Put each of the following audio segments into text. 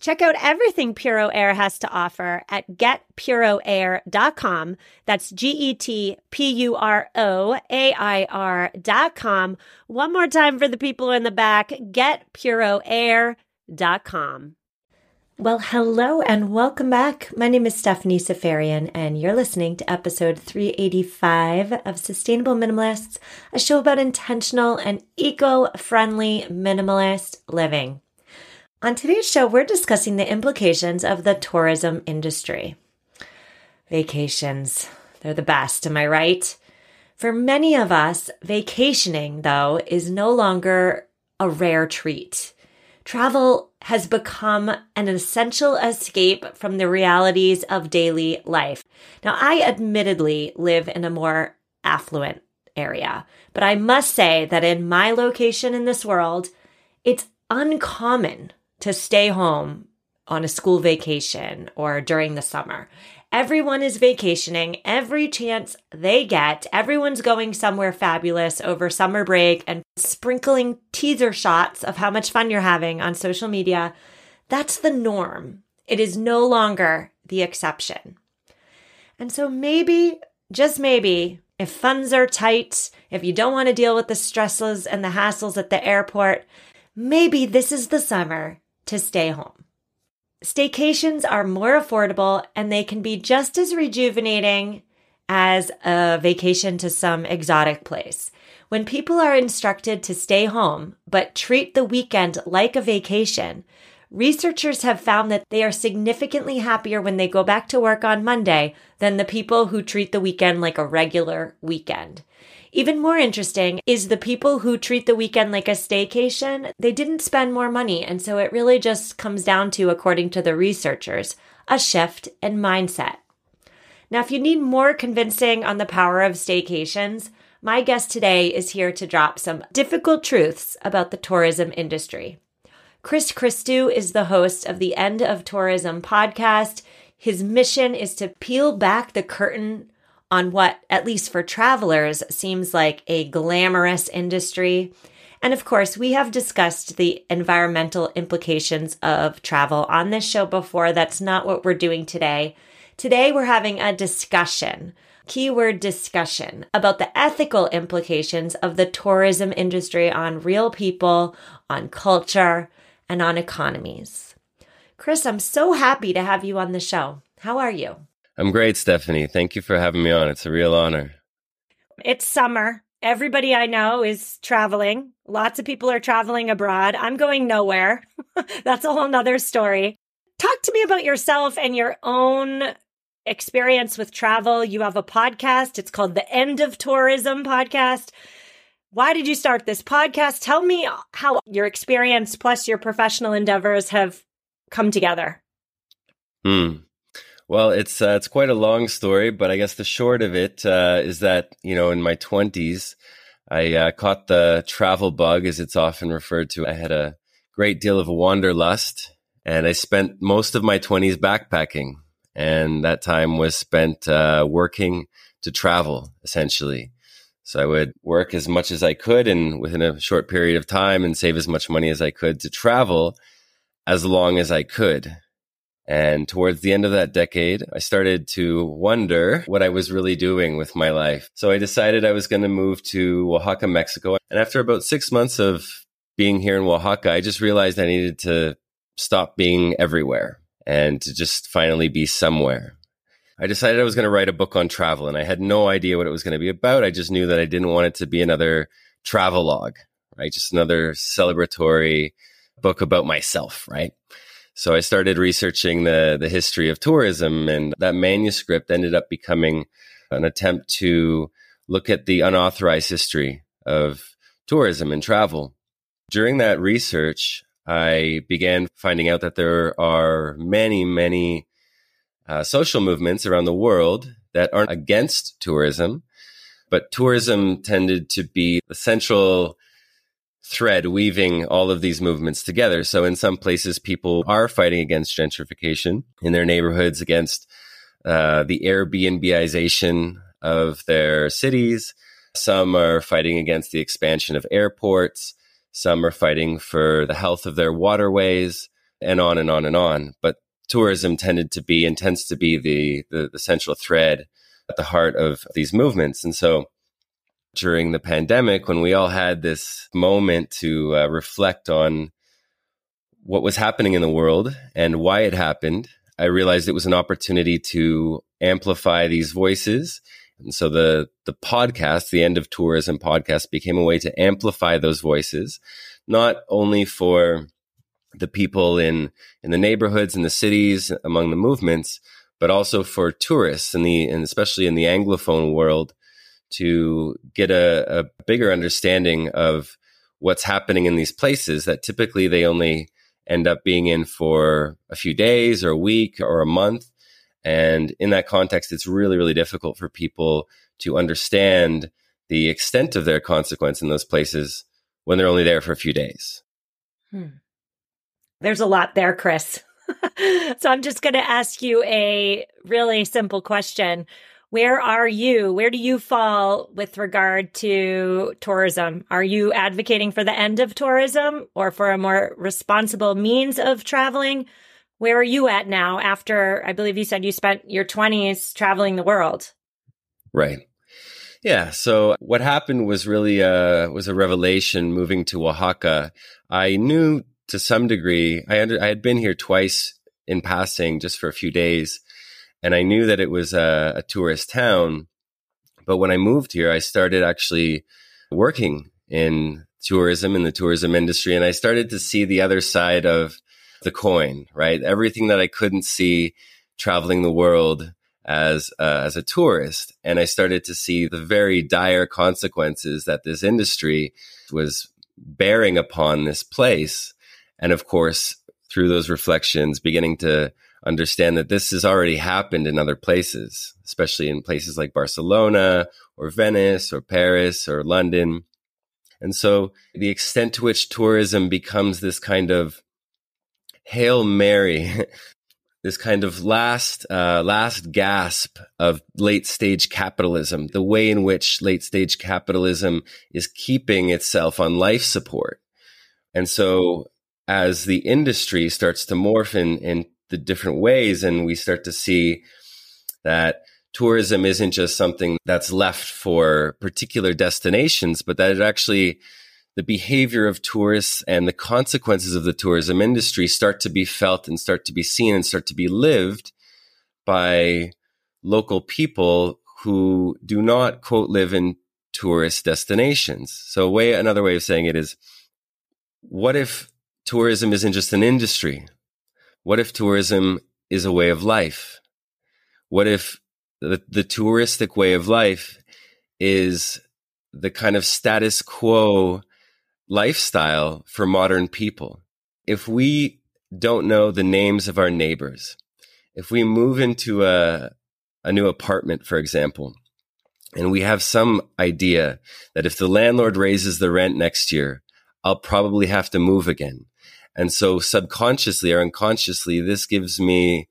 Check out everything Puro Air has to offer at getpuroair.com. That's G E T P U R O A I R.com. One more time for the people in the back getpuroair.com. Well, hello and welcome back. My name is Stephanie Seferian, and you're listening to episode 385 of Sustainable Minimalists, a show about intentional and eco friendly minimalist living. On today's show, we're discussing the implications of the tourism industry. Vacations, they're the best, am I right? For many of us, vacationing, though, is no longer a rare treat. Travel has become an essential escape from the realities of daily life. Now, I admittedly live in a more affluent area, but I must say that in my location in this world, it's uncommon to stay home on a school vacation or during the summer. Everyone is vacationing every chance they get. Everyone's going somewhere fabulous over summer break and sprinkling teaser shots of how much fun you're having on social media. That's the norm. It is no longer the exception. And so maybe, just maybe, if funds are tight, if you don't want to deal with the stresses and the hassles at the airport, maybe this is the summer to stay home. Staycations are more affordable and they can be just as rejuvenating as a vacation to some exotic place. When people are instructed to stay home but treat the weekend like a vacation, researchers have found that they are significantly happier when they go back to work on Monday than the people who treat the weekend like a regular weekend. Even more interesting is the people who treat the weekend like a staycation, they didn't spend more money. And so it really just comes down to, according to the researchers, a shift in mindset. Now, if you need more convincing on the power of staycations, my guest today is here to drop some difficult truths about the tourism industry. Chris Christou is the host of the End of Tourism podcast. His mission is to peel back the curtain on what, at least for travelers, seems like a glamorous industry. And of course, we have discussed the environmental implications of travel on this show before. That's not what we're doing today. Today, we're having a discussion, keyword discussion, about the ethical implications of the tourism industry on real people, on culture, and on economies. Chris, I'm so happy to have you on the show. How are you? I'm great, Stephanie. Thank you for having me on. It's a real honor. It's summer. Everybody I know is traveling. Lots of people are traveling abroad. I'm going nowhere. That's a whole nother story. Talk to me about yourself and your own experience with travel. You have a podcast. It's called the End of Tourism podcast. Why did you start this podcast? Tell me how your experience plus your professional endeavors have come together. Hmm. Well, it's uh, it's quite a long story, but I guess the short of it uh, is that you know in my twenties, I uh, caught the travel bug, as it's often referred to. I had a great deal of wanderlust, and I spent most of my twenties backpacking, and that time was spent uh, working to travel, essentially. So I would work as much as I could, and within a short period of time, and save as much money as I could to travel as long as I could. And towards the end of that decade, I started to wonder what I was really doing with my life. So I decided I was going to move to Oaxaca, Mexico. And after about six months of being here in Oaxaca, I just realized I needed to stop being everywhere and to just finally be somewhere. I decided I was going to write a book on travel and I had no idea what it was going to be about. I just knew that I didn't want it to be another travel log, right? Just another celebratory book about myself, right? So I started researching the, the history of tourism, and that manuscript ended up becoming an attempt to look at the unauthorized history of tourism and travel. During that research, I began finding out that there are many, many uh, social movements around the world that aren't against tourism, but tourism tended to be the central thread weaving all of these movements together. So in some places, people are fighting against gentrification in their neighborhoods, against uh, the Airbnbization of their cities. Some are fighting against the expansion of airports. Some are fighting for the health of their waterways and on and on and on. But tourism tended to be and tends to be the, the, the central thread at the heart of these movements. And so during the pandemic, when we all had this moment to uh, reflect on what was happening in the world and why it happened, I realized it was an opportunity to amplify these voices. And so the the podcast, the End of Tourism podcast, became a way to amplify those voices, not only for the people in in the neighborhoods and the cities among the movements, but also for tourists and the and especially in the anglophone world to get a, a bigger understanding of what's happening in these places that typically they only end up being in for a few days or a week or a month and in that context, it's really, really difficult for people to understand the extent of their consequence in those places when they're only there for a few days. Hmm. There's a lot there, Chris. so I'm just going to ask you a really simple question. Where are you? Where do you fall with regard to tourism? Are you advocating for the end of tourism or for a more responsible means of traveling? Where are you at now after I believe you said you spent your 20s traveling the world? Right. Yeah. So what happened was really uh was a revelation moving to Oaxaca. I knew to some degree I under, I had been here twice in passing just for a few days and I knew that it was a, a tourist town. But when I moved here, I started actually working in tourism in the tourism industry and I started to see the other side of the coin, right? Everything that I couldn't see traveling the world as uh, as a tourist, and I started to see the very dire consequences that this industry was bearing upon this place, and of course, through those reflections, beginning to understand that this has already happened in other places, especially in places like Barcelona or Venice or Paris or London. And so the extent to which tourism becomes this kind of Hail Mary, this kind of last uh, last gasp of late stage capitalism, the way in which late stage capitalism is keeping itself on life support. And so as the industry starts to morph in, in the different ways and we start to see that tourism isn't just something that's left for particular destinations, but that it actually the behavior of tourists and the consequences of the tourism industry start to be felt and start to be seen and start to be lived by local people who do not quote live in tourist destinations. So way another way of saying it is what if tourism isn't just an industry? What if tourism is a way of life? What if the, the touristic way of life is the kind of status quo lifestyle for modern people. If we don't know the names of our neighbors, if we move into a, a new apartment, for example, and we have some idea that if the landlord raises the rent next year, I'll probably have to move again. And so subconsciously or unconsciously, this gives me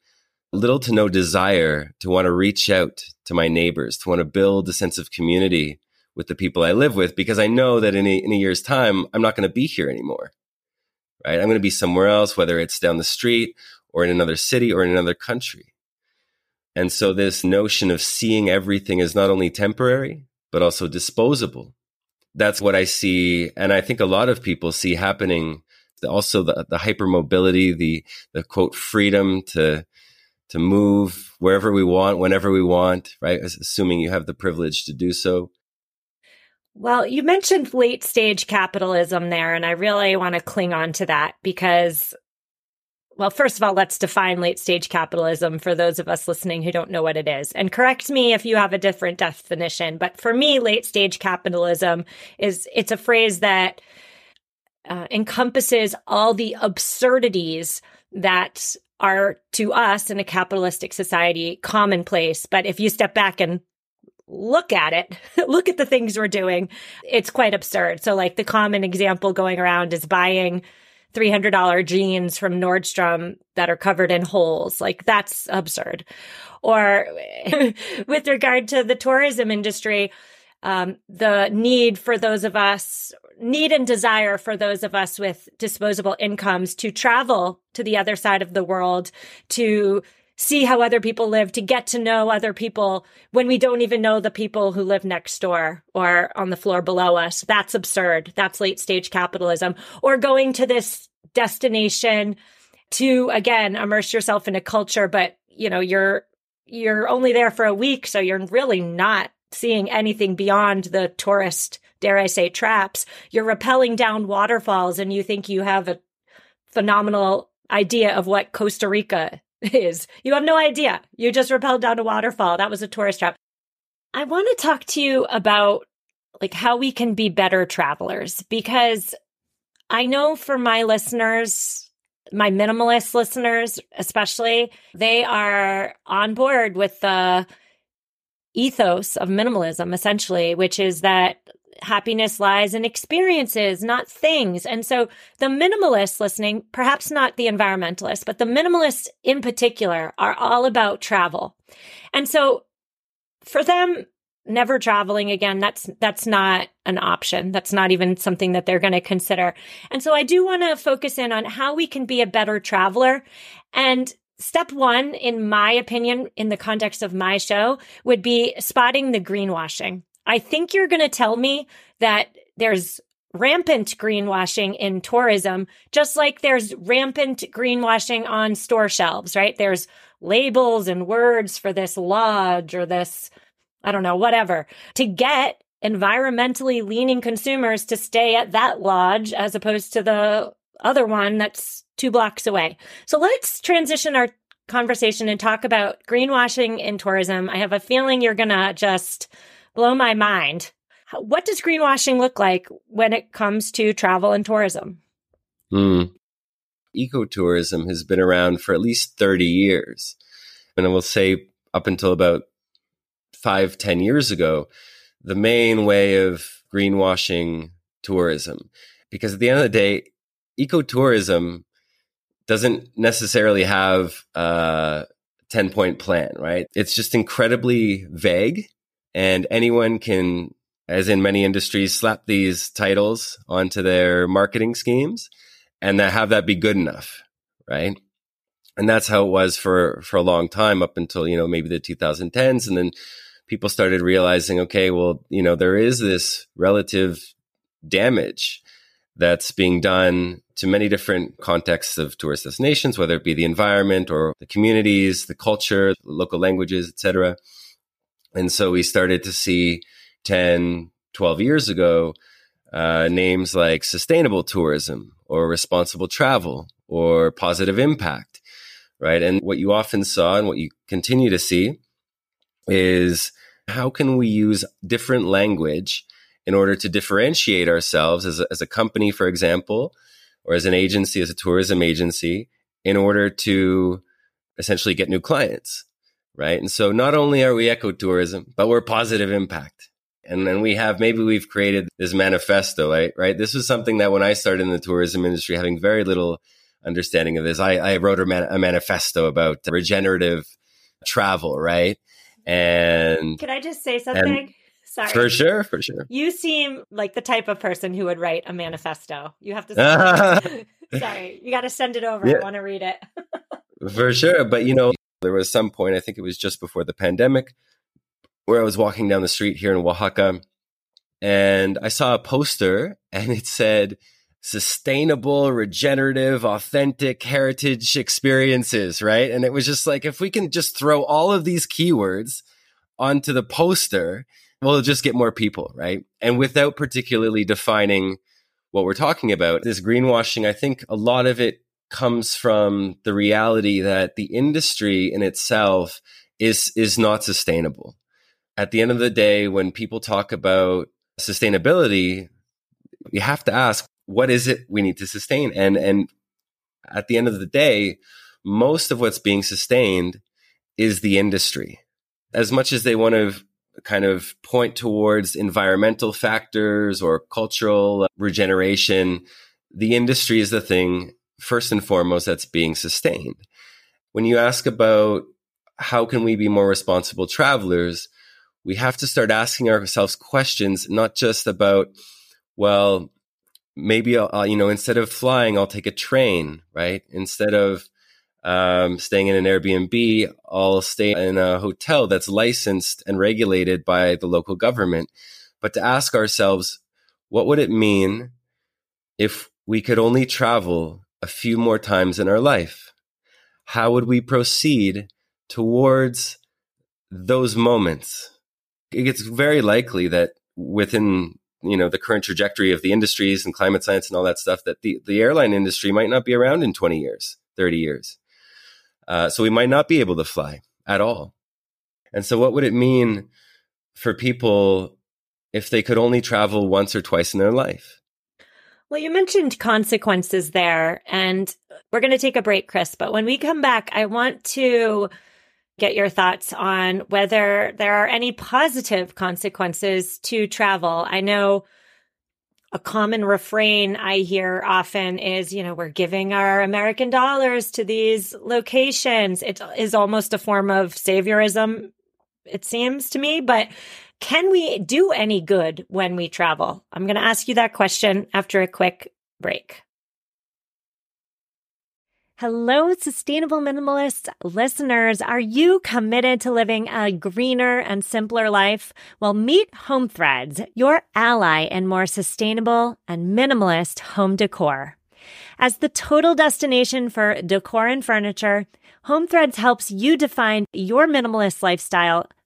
little to no desire to want to reach out to my neighbors, to want to build a sense of community with the people I live with because I know that in a, in a year's time, I'm not going to be here anymore. Right. I'm going to be somewhere else, whether it's down the street or in another city or in another country. And so this notion of seeing everything as not only temporary, but also disposable. That's what I see. And I think a lot of people see happening. Also the, the hypermobility, the, the quote, freedom to, to move wherever we want, whenever we want, right? Assuming you have the privilege to do so. Well, you mentioned late stage capitalism there, and I really want to cling on to that because well, first of all, let's define late stage capitalism for those of us listening who don't know what it is. And correct me if you have a different definition. But for me, late stage capitalism is, it's a phrase that uh, encompasses all the absurdities that are to us in a capitalistic society commonplace. But if you step back and look at it, look at the things we're doing, it's quite absurd. So, like the common example going around is buying $300 jeans from Nordstrom that are covered in holes. Like that's absurd. Or with regard to the tourism industry, um, the need for those of us, need and desire for those of us with disposable incomes to travel to the other side of the world, to see how other people live, to get to know other people when we don't even know the people who live next door or on the floor below us. That's absurd. That's late stage capitalism. Or going to this destination to again immerse yourself in a culture, but you know, you're you're only there for a week, so you're really not seeing anything beyond the tourist, dare I say, traps. You're rappelling down waterfalls and you think you have a phenomenal idea of what Costa Rica is. You have no idea. You just rappelled down a waterfall. That was a tourist trap. I want to talk to you about like how we can be better travelers because I know for my listeners, my minimalist listeners especially, they are on board with the ethos of minimalism essentially, which is that happiness lies in experiences, not things. And so the minimalists listening, perhaps not the environmentalists, but the minimalists in particular are all about travel. And so for them, never traveling again, that's, that's not an option. That's not even something that they're going to consider. And so I do want to focus in on how we can be a better traveler. And step one, in my opinion, in the context of my show would be spotting the greenwashing. I think you're going to tell me that there's rampant greenwashing in tourism, just like there's rampant greenwashing on store shelves, right? There's labels and words for this lodge or this, I don't know, whatever, to get environmentally leaning consumers to stay at that lodge as opposed to the other one that's two blocks away. So let's transition our conversation and talk about greenwashing in tourism. I have a feeling you're going to just blow my mind. What does greenwashing look like when it comes to travel and tourism? Mm. Ecotourism has been around for at least 30 years. And I will say, up until about five, ten years ago, the main way of greenwashing tourism. Because at the end of the day, ecotourism doesn't necessarily have a 10 point plan, right? It's just incredibly vague and anyone can, as in many industries, slap these titles onto their marketing schemes and that have that be good enough, right? And that's how it was for, for a long time up until, you know, maybe the 2010s. And then people started realizing, okay, well, you know, there is this relative damage that's being done to many different contexts of tourist destinations, whether it be the environment or the communities, the culture, local languages, etc. And so we started to see 10, 12 years ago, uh, names like sustainable tourism or responsible travel or positive impact, right? And what you often saw and what you continue to see is how can we use different language in order to differentiate ourselves as a, as a company, for example, or as an agency, as a tourism agency, in order to essentially get new clients right? And so not only are we ecotourism, but we're positive impact. And then we have, maybe we've created this manifesto, right? Right. This was something that when I started in the tourism industry, having very little understanding of this, I, I wrote a, man, a manifesto about regenerative travel, right? And can I just say something? Sorry. For sure, for sure. You seem like the type of person who would write a manifesto. You have to. Sorry, you got to send it over. Yeah. I want to read it. for sure, but you know, there was some point, I think it was just before the pandemic, where I was walking down the street here in Oaxaca and I saw a poster and it said, sustainable, regenerative, authentic heritage experiences, right? And it was just like, if we can just throw all of these keywords onto the poster, we'll just get more people, right? And without particularly defining what we're talking about, this greenwashing, I think a lot of it comes from the reality that the industry in itself is is not sustainable. At the end of the day, when people talk about sustainability, you have to ask, what is it we need to sustain? And and at the end of the day, most of what's being sustained is the industry. As much as they want to kind of point towards environmental factors or cultural regeneration, the industry is the thing first and foremost that's being sustained. When you ask about how can we be more responsible travelers, we have to start asking ourselves questions, not just about, well, maybe I'll, you know, instead of flying, I'll take a train, right? Instead of um, staying in an Airbnb, I'll stay in a hotel that's licensed and regulated by the local government. But to ask ourselves, what would it mean if we could only travel a few more times in our life? How would we proceed towards those moments? It's very likely that within you know the current trajectory of the industries and climate science and all that stuff that the, the airline industry might not be around in 20 years 30 years uh, so we might not be able to fly at all. And so, what would it mean for people if they could only travel once or twice in their life? Well, you mentioned consequences there, and we're going to take a break, Chris. But when we come back, I want to get your thoughts on whether there are any positive consequences to travel. I know a common refrain I hear often is, you know, we're giving our American dollars to these locations. It is almost a form of saviorism, it seems to me. But can we do any good when we travel? I'm going to ask you that question after a quick break. Hello, sustainable minimalist listeners. Are you committed to living a greener and simpler life? Well, meet Home Threads, your ally in more sustainable and minimalist home decor. As the total destination for decor and furniture, Home Threads helps you define your minimalist lifestyle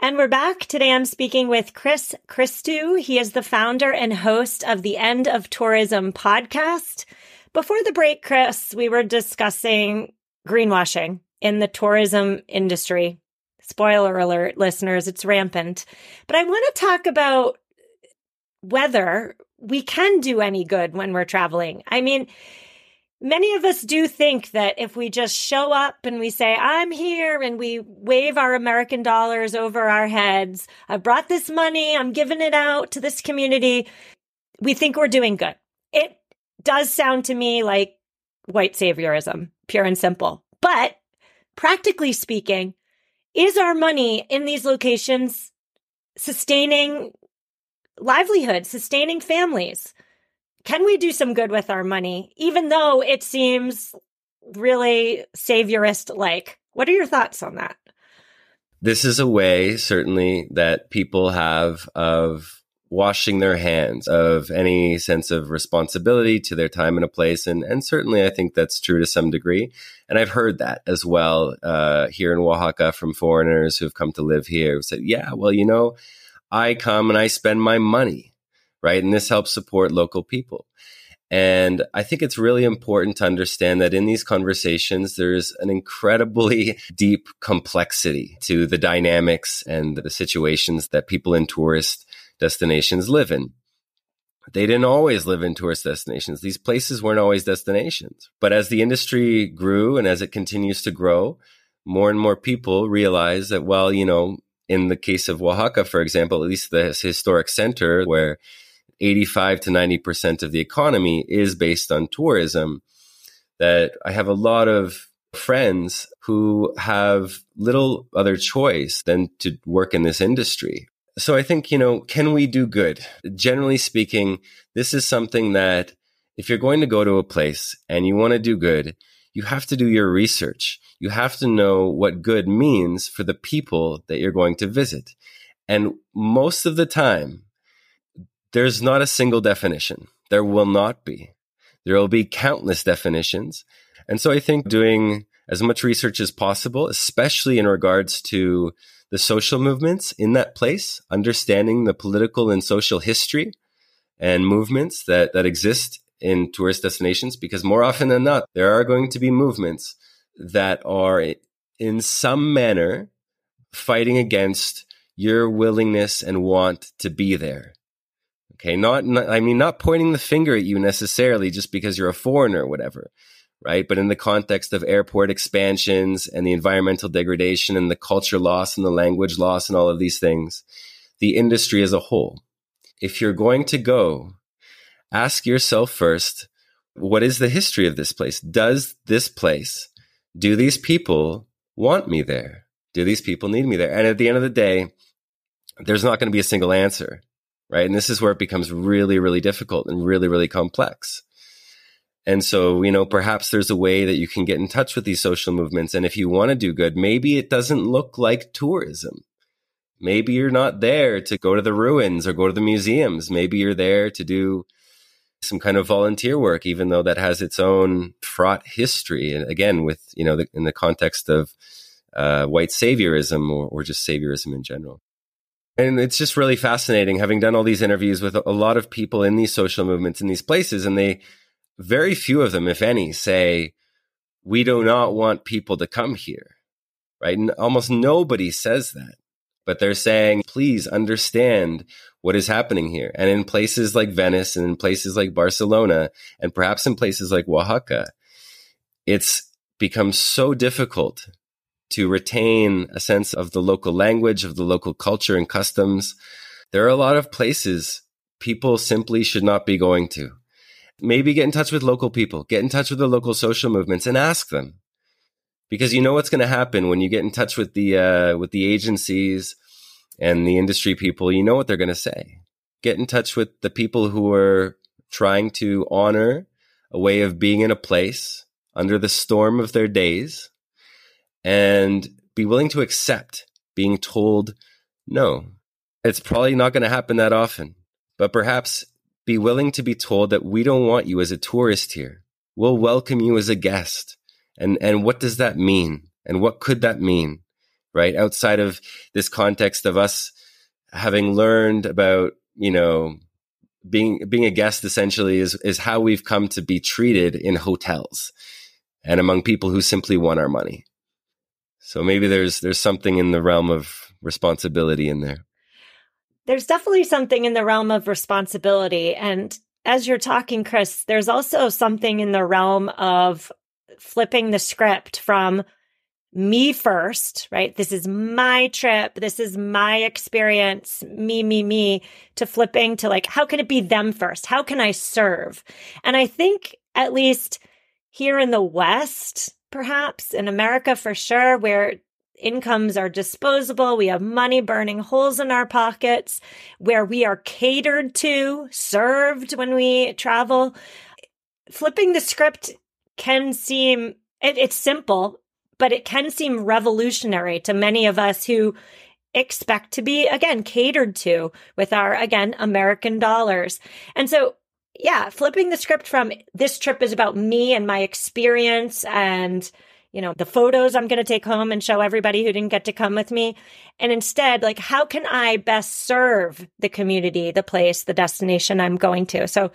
And we're back. Today I'm speaking with Chris Christou. He is the founder and host of the End of Tourism podcast. Before the break, Chris, we were discussing greenwashing in the tourism industry. Spoiler alert, listeners, it's rampant. But I want to talk about whether we can do any good when we're traveling. I mean, Many of us do think that if we just show up and we say, I'm here, and we wave our American dollars over our heads, I brought this money, I'm giving it out to this community, we think we're doing good. It does sound to me like white saviorism, pure and simple. But practically speaking, is our money in these locations sustaining livelihood, sustaining families? Can we do some good with our money, even though it seems really saviorist like? What are your thoughts on that? This is a way, certainly, that people have of washing their hands of any sense of responsibility to their time and a place. And, and certainly I think that's true to some degree. And I've heard that as well uh, here in Oaxaca from foreigners who've come to live here who said, yeah, well, you know, I come and I spend my money, right? And this helps support local people. And I think it's really important to understand that in these conversations, there's an incredibly deep complexity to the dynamics and the situations that people in tourist destinations live in. They didn't always live in tourist destinations. These places weren't always destinations. But as the industry grew and as it continues to grow, more and more people realize that, well, you know, in the case of Oaxaca, for example, at least the historic center where 85 to 90% of the economy is based on tourism, that I have a lot of friends who have little other choice than to work in this industry. So I think, you know, can we do good? Generally speaking, this is something that if you're going to go to a place and you want to do good, you have to do your research. You have to know what good means for the people that you're going to visit. And most of the time, there's not a single definition. There will not be. There will be countless definitions. And so I think doing as much research as possible, especially in regards to the social movements in that place, understanding the political and social history and movements that, that exist in tourist destinations, because more often than not, there are going to be movements that are in some manner fighting against your willingness and want to be there. Okay. Not, not, I mean, not pointing the finger at you necessarily just because you're a foreigner or whatever, right? But in the context of airport expansions and the environmental degradation and the culture loss and the language loss and all of these things, the industry as a whole. If you're going to go, ask yourself first, what is the history of this place? Does this place, do these people want me there? Do these people need me there? And at the end of the day, there's not going to be a single answer, right? And this is where it becomes really, really difficult and really, really complex and so, you know, perhaps there's a way that you can get in touch with these social movements. And if you want to do good, maybe it doesn't look like tourism. Maybe you're not there to go to the ruins or go to the museums. Maybe you're there to do some kind of volunteer work, even though that has its own fraught history. And again, with, you know, the, in the context of uh, white saviorism or, or just saviorism in general. And it's just really fascinating having done all these interviews with a lot of people in these social movements in these places. And they, very few of them, if any, say, we do not want people to come here, right? And almost nobody says that, but they're saying, please understand what is happening here. And in places like Venice and in places like Barcelona, and perhaps in places like Oaxaca, it's become so difficult to retain a sense of the local language, of the local culture and customs. There are a lot of places people simply should not be going to maybe get in touch with local people, get in touch with the local social movements and ask them. Because you know what's going to happen when you get in touch with the uh, with the agencies and the industry people, you know what they're going to say. Get in touch with the people who are trying to honor a way of being in a place under the storm of their days and be willing to accept being told no. It's probably not going to happen that often, but perhaps be willing to be told that we don't want you as a tourist here. We'll welcome you as a guest. And, and what does that mean? And what could that mean? Right. Outside of this context of us having learned about, you know, being, being a guest essentially is, is how we've come to be treated in hotels and among people who simply want our money. So maybe there's, there's something in the realm of responsibility in there there's definitely something in the realm of responsibility. And as you're talking, Chris, there's also something in the realm of flipping the script from me first, right? This is my trip. This is my experience, me, me, me, to flipping to like, how can it be them first? How can I serve? And I think at least here in the West, perhaps in America for sure, where incomes are disposable. We have money burning holes in our pockets where we are catered to, served when we travel. Flipping the script can seem, it, it's simple, but it can seem revolutionary to many of us who expect to be, again, catered to with our, again, American dollars. And so, yeah, flipping the script from this trip is about me and my experience and you know, the photos I'm going to take home and show everybody who didn't get to come with me. And instead, like, how can I best serve the community, the place, the destination I'm going to? So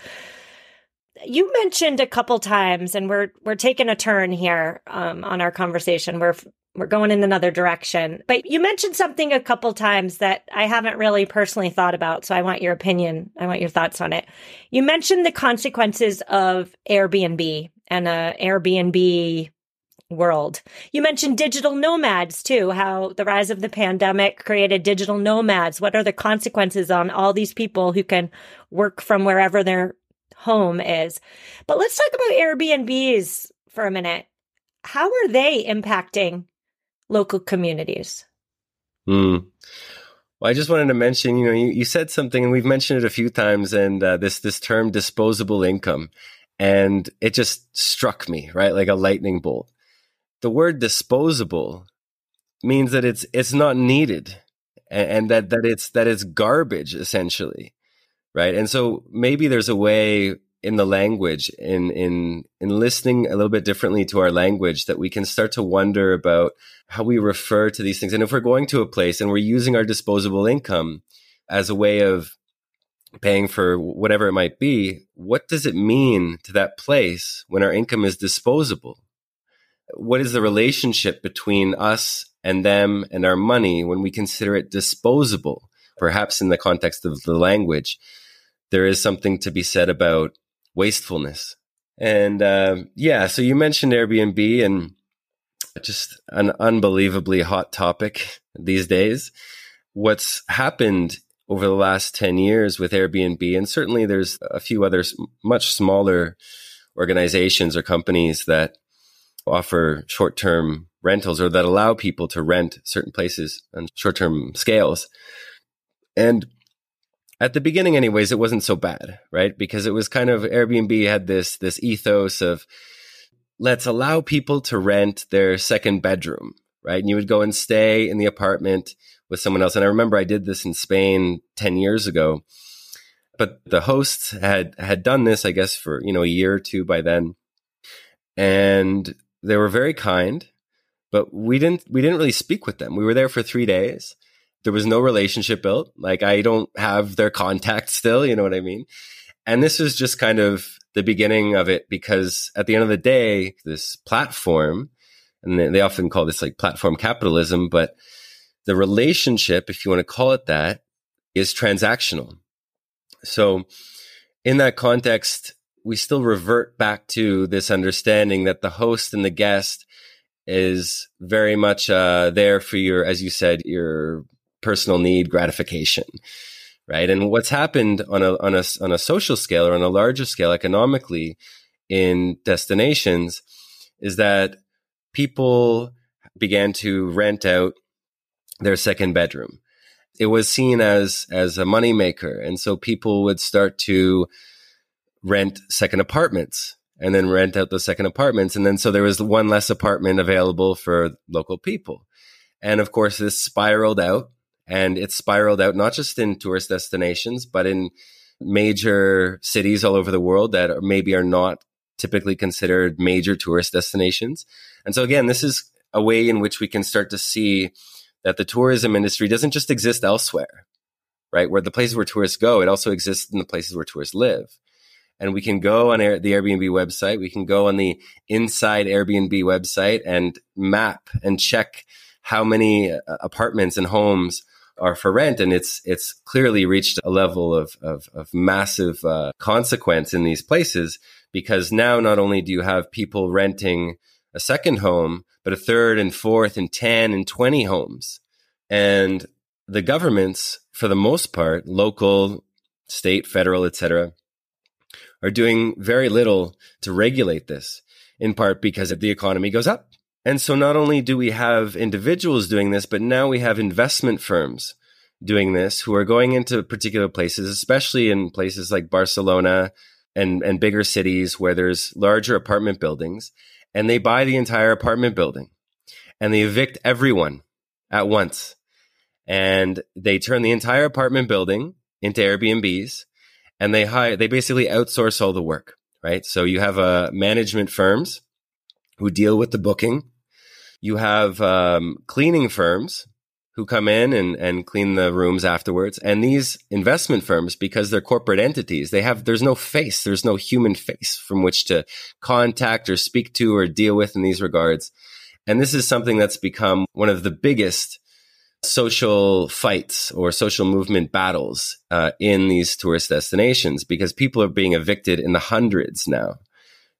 you mentioned a couple times, and we're, we're taking a turn here, um, on our conversation. We're, we're going in another direction, but you mentioned something a couple times that I haven't really personally thought about. So I want your opinion. I want your thoughts on it. You mentioned the consequences of Airbnb and a Airbnb world. You mentioned digital nomads too, how the rise of the pandemic created digital nomads. What are the consequences on all these people who can work from wherever their home is? But let's talk about Airbnbs for a minute. How are they impacting local communities? Hmm. Well, I just wanted to mention, you know, you, you, said something, and we've mentioned it a few times, and uh, this this term disposable income, and it just struck me right like a lightning bolt the word disposable means that it's it's not needed and, and that that it's that it's garbage essentially right and so maybe there's a way in the language in in in listening a little bit differently to our language that we can start to wonder about how we refer to these things and if we're going to a place and we're using our disposable income as a way of paying for whatever it might be what does it mean to that place when our income is disposable what is the relationship between us and them and our money when we consider it disposable? Perhaps in the context of the language, there is something to be said about wastefulness. And uh, yeah, so you mentioned Airbnb and just an unbelievably hot topic these days. What's happened over the last 10 years with Airbnb, and certainly there's a few others much smaller organizations or companies that offer short term rentals or that allow people to rent certain places on short term scales. And at the beginning, anyways, it wasn't so bad, right? Because it was kind of Airbnb had this this ethos of let's allow people to rent their second bedroom, right? And you would go and stay in the apartment with someone else. And I remember I did this in Spain 10 years ago. But the hosts had had done this, I guess, for you know a year or two by then, and they were very kind, but we didn't we didn't really speak with them. We were there for three days. There was no relationship built. Like I don't have their contact still. You know what I mean? And this was just kind of the beginning of it because at the end of the day, this platform, and they often call this like platform capitalism, but the relationship, if you want to call it that, is transactional. So in that context, we still revert back to this understanding that the host and the guest is very much uh, there for your, as you said, your personal need gratification, right? And what's happened on a on a on a social scale or on a larger scale economically in destinations is that people began to rent out their second bedroom. It was seen as as a moneymaker, and so people would start to rent second apartments and then rent out those second apartments. And then so there was one less apartment available for local people. And of course, this spiraled out and it spiraled out not just in tourist destinations, but in major cities all over the world that are, maybe are not typically considered major tourist destinations. And so again, this is a way in which we can start to see that the tourism industry doesn't just exist elsewhere, right? Where the places where tourists go, it also exists in the places where tourists live and we can go on Air, the Airbnb website. We can go on the inside Airbnb website and map and check how many uh, apartments and homes are for rent, and it's it's clearly reached a level of of, of massive uh, consequence in these places because now not only do you have people renting a second home, but a third and fourth and ten and twenty homes, and the governments, for the most part, local, state, federal, etc are doing very little to regulate this, in part because if the economy goes up And so not only do we have individuals doing this, but now we have investment firms doing this who are going into particular places, especially in places like Barcelona and, and bigger cities where there's larger apartment buildings. And they buy the entire apartment building and they evict everyone at once. And they turn the entire apartment building into Airbnbs and they hire, they basically outsource all the work, right? So you have uh, management firms who deal with the booking. You have um, cleaning firms who come in and, and clean the rooms afterwards. And these investment firms, because they're corporate entities, they have, there's no face, there's no human face from which to contact or speak to or deal with in these regards. And this is something that's become one of the biggest social fights or social movement battles uh, in these tourist destinations because people are being evicted in the hundreds now.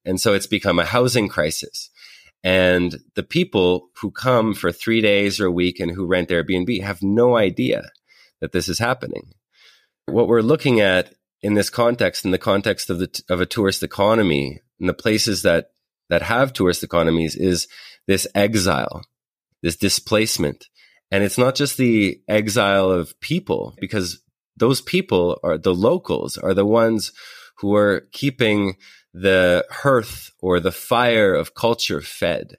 And so it's become a housing crisis. And the people who come for three days or a week and who rent Airbnb have no idea that this is happening. What we're looking at in this context, in the context of the of a tourist economy, in the places that that have tourist economies, is this exile, this displacement, and it's not just the exile of people, because those people are the locals, are the ones who are keeping the hearth or the fire of culture fed.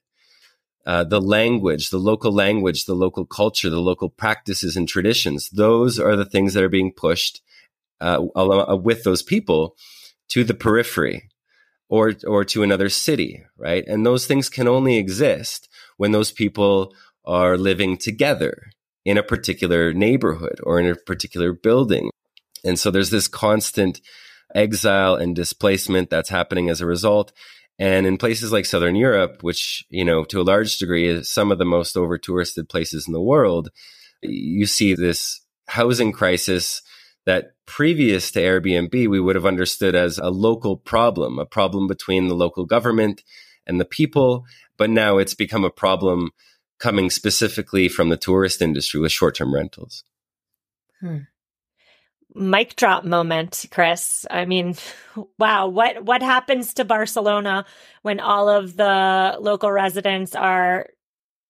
Uh, the language, the local language, the local culture, the local practices and traditions, those are the things that are being pushed uh, uh, with those people to the periphery or, or to another city, right? And those things can only exist when those people are living together in a particular neighborhood or in a particular building. And so there's this constant exile and displacement that's happening as a result. And in places like Southern Europe, which, you know, to a large degree is some of the most over touristed places in the world, you see this housing crisis that previous to Airbnb, we would have understood as a local problem, a problem between the local government and the people. But now it's become a problem coming specifically from the tourist industry with short term rentals. Hmm mic drop moment, Chris. I mean, wow, what what happens to Barcelona when all of the local residents are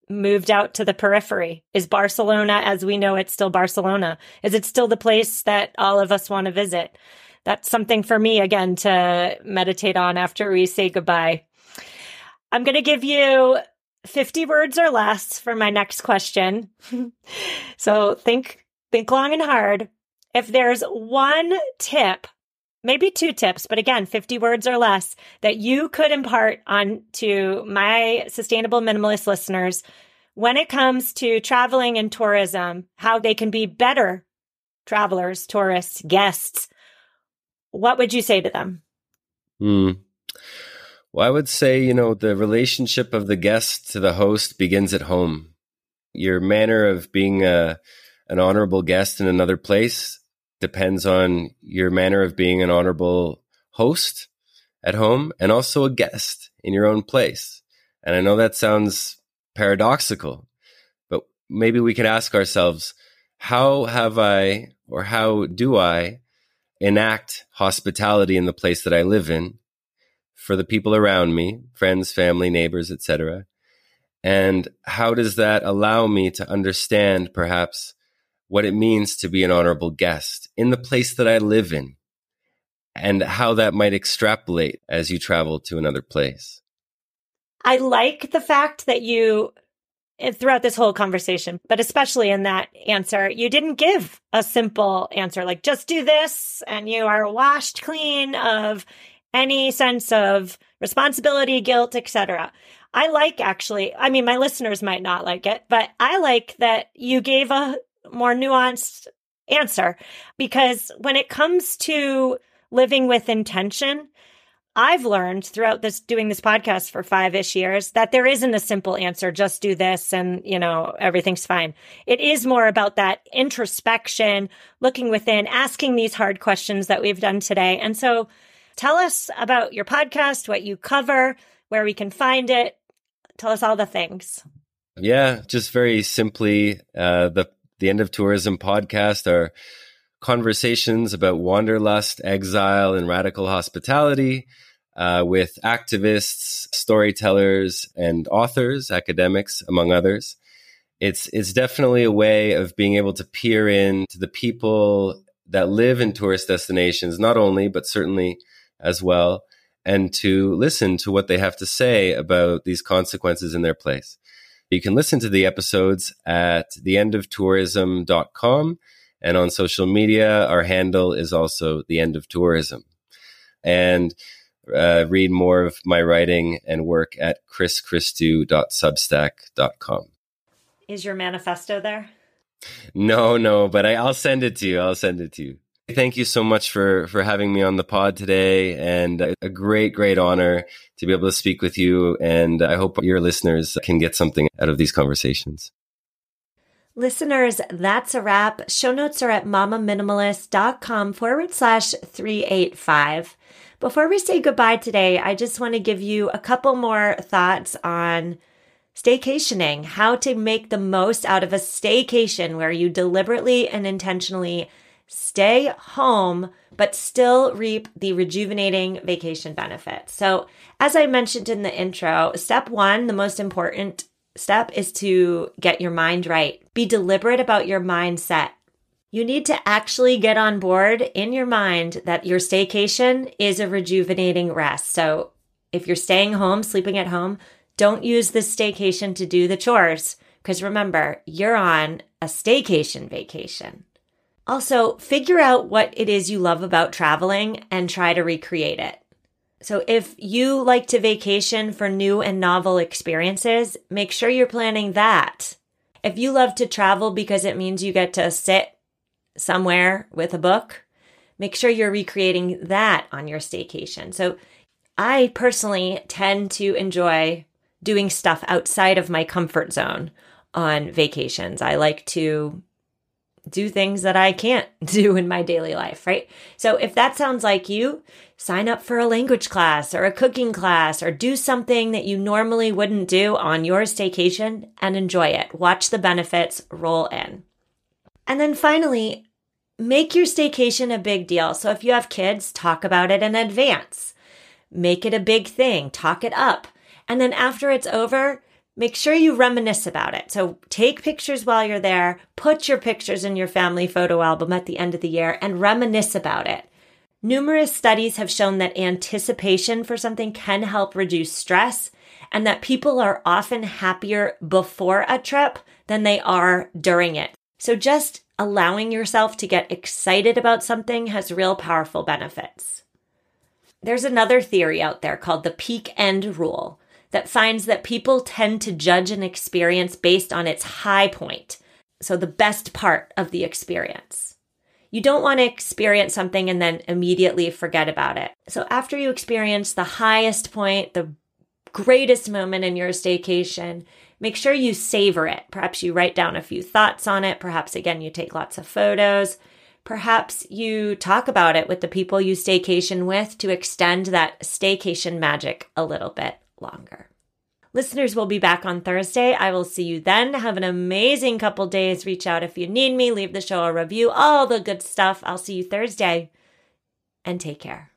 moved out to the periphery? Is Barcelona as we know it still Barcelona? Is it still the place that all of us want to visit? That's something for me again to meditate on after we say goodbye. I'm going to give you 50 words or less for my next question. so think think long and hard if there's one tip, maybe two tips, but again, 50 words or less that you could impart on to my sustainable minimalist listeners when it comes to traveling and tourism, how they can be better travelers, tourists, guests, what would you say to them? Hmm. Well, I would say, you know, the relationship of the guest to the host begins at home. Your manner of being a, an honorable guest in another place depends on your manner of being an honorable host at home and also a guest in your own place. And I know that sounds paradoxical, but maybe we could ask ourselves, how have I or how do I enact hospitality in the place that I live in for the people around me, friends, family, neighbors, etc. And how does that allow me to understand perhaps what it means to be an honorable guest in the place that I live in and how that might extrapolate as you travel to another place. I like the fact that you, eh, throughout this whole conversation, but especially in that answer, you didn't give a simple answer like just do this and you are washed clean of any sense of responsibility, guilt, etc. I like actually, I mean, my listeners might not like it, but I like that you gave a more nuanced answer because when it comes to living with intention, I've learned throughout this doing this podcast for five ish years that there isn't a simple answer, just do this and, you know, everything's fine. It is more about that introspection, looking within, asking these hard questions that we've done today. And so tell us about your podcast, what you cover, where we can find it. Tell us all the things. Yeah, just very simply, uh, the the End of Tourism podcast are conversations about wanderlust, exile, and radical hospitality. uh, with activists, storytellers, and authors, academics, among others. It's it's definitely a way of being able to peer into the people that live in tourist destinations, not only but certainly as well, and to listen to what they have to say about these consequences in their place. You can listen to the episodes at theendoftourism.com and on social media, our handle is also the end of tourism. And uh, read more of my writing and work at chrischristou.substack.com. Is your manifesto there? No, no, but I, I'll send it to you. I'll send it to you. Thank you so much for for having me on the pod today, and a, great, great honor to be able to speak with you. And I hope your listeners can get something out of these conversations. Listeners, that's a wrap. Show notes are at mamaminimalist.com forward slash 385. Before we say goodbye today, I just want to give you a couple more thoughts on staycationing, how to make the most out of a staycation where you deliberately and intentionally stay home, but still reap the rejuvenating vacation benefits. So, as I mentioned in the intro, step one, the most important step is to get your mind right. Be deliberate about your mindset. You need to actually get on board in your mind that your staycation is a rejuvenating rest. So, if you're staying home, sleeping at home, don't use this staycation to do the chores because remember, you're on a staycation vacation. Also, figure out what it is you love about traveling and try to recreate it. So, if you like to vacation for new and novel experiences, make sure you're planning that. If you love to travel because it means you get to sit somewhere with a book, make sure you're recreating that on your staycation. So, I personally tend to enjoy doing stuff outside of my comfort zone on vacations. I like to do things that I can't do in my daily life, right? So if that sounds like you, sign up for a language class or a cooking class or do something that you normally wouldn't do on your staycation and enjoy it. Watch the benefits roll in. And then finally, make your staycation a big deal. So if you have kids, talk about it in advance. Make it a big thing, talk it up. And then after it's over, make sure you reminisce about it. So take pictures while you're there, put your pictures in your family photo album at the end of the year, and reminisce about it. Numerous studies have shown that anticipation for something can help reduce stress and that people are often happier before a trip than they are during it. So just allowing yourself to get excited about something has real powerful benefits. There's another theory out there called the peak end rule that finds that people tend to judge an experience based on its high point. So, the best part of the experience. You don't want to experience something and then immediately forget about it. So, after you experience the highest point, the greatest moment in your staycation, make sure you savor it. Perhaps you write down a few thoughts on it. Perhaps, again, you take lots of photos. Perhaps you talk about it with the people you staycation with to extend that staycation magic a little bit longer. Listeners will be back on Thursday. I will see you then. Have an amazing couple days. Reach out if you need me. Leave the show a review, all the good stuff. I'll see you Thursday and take care.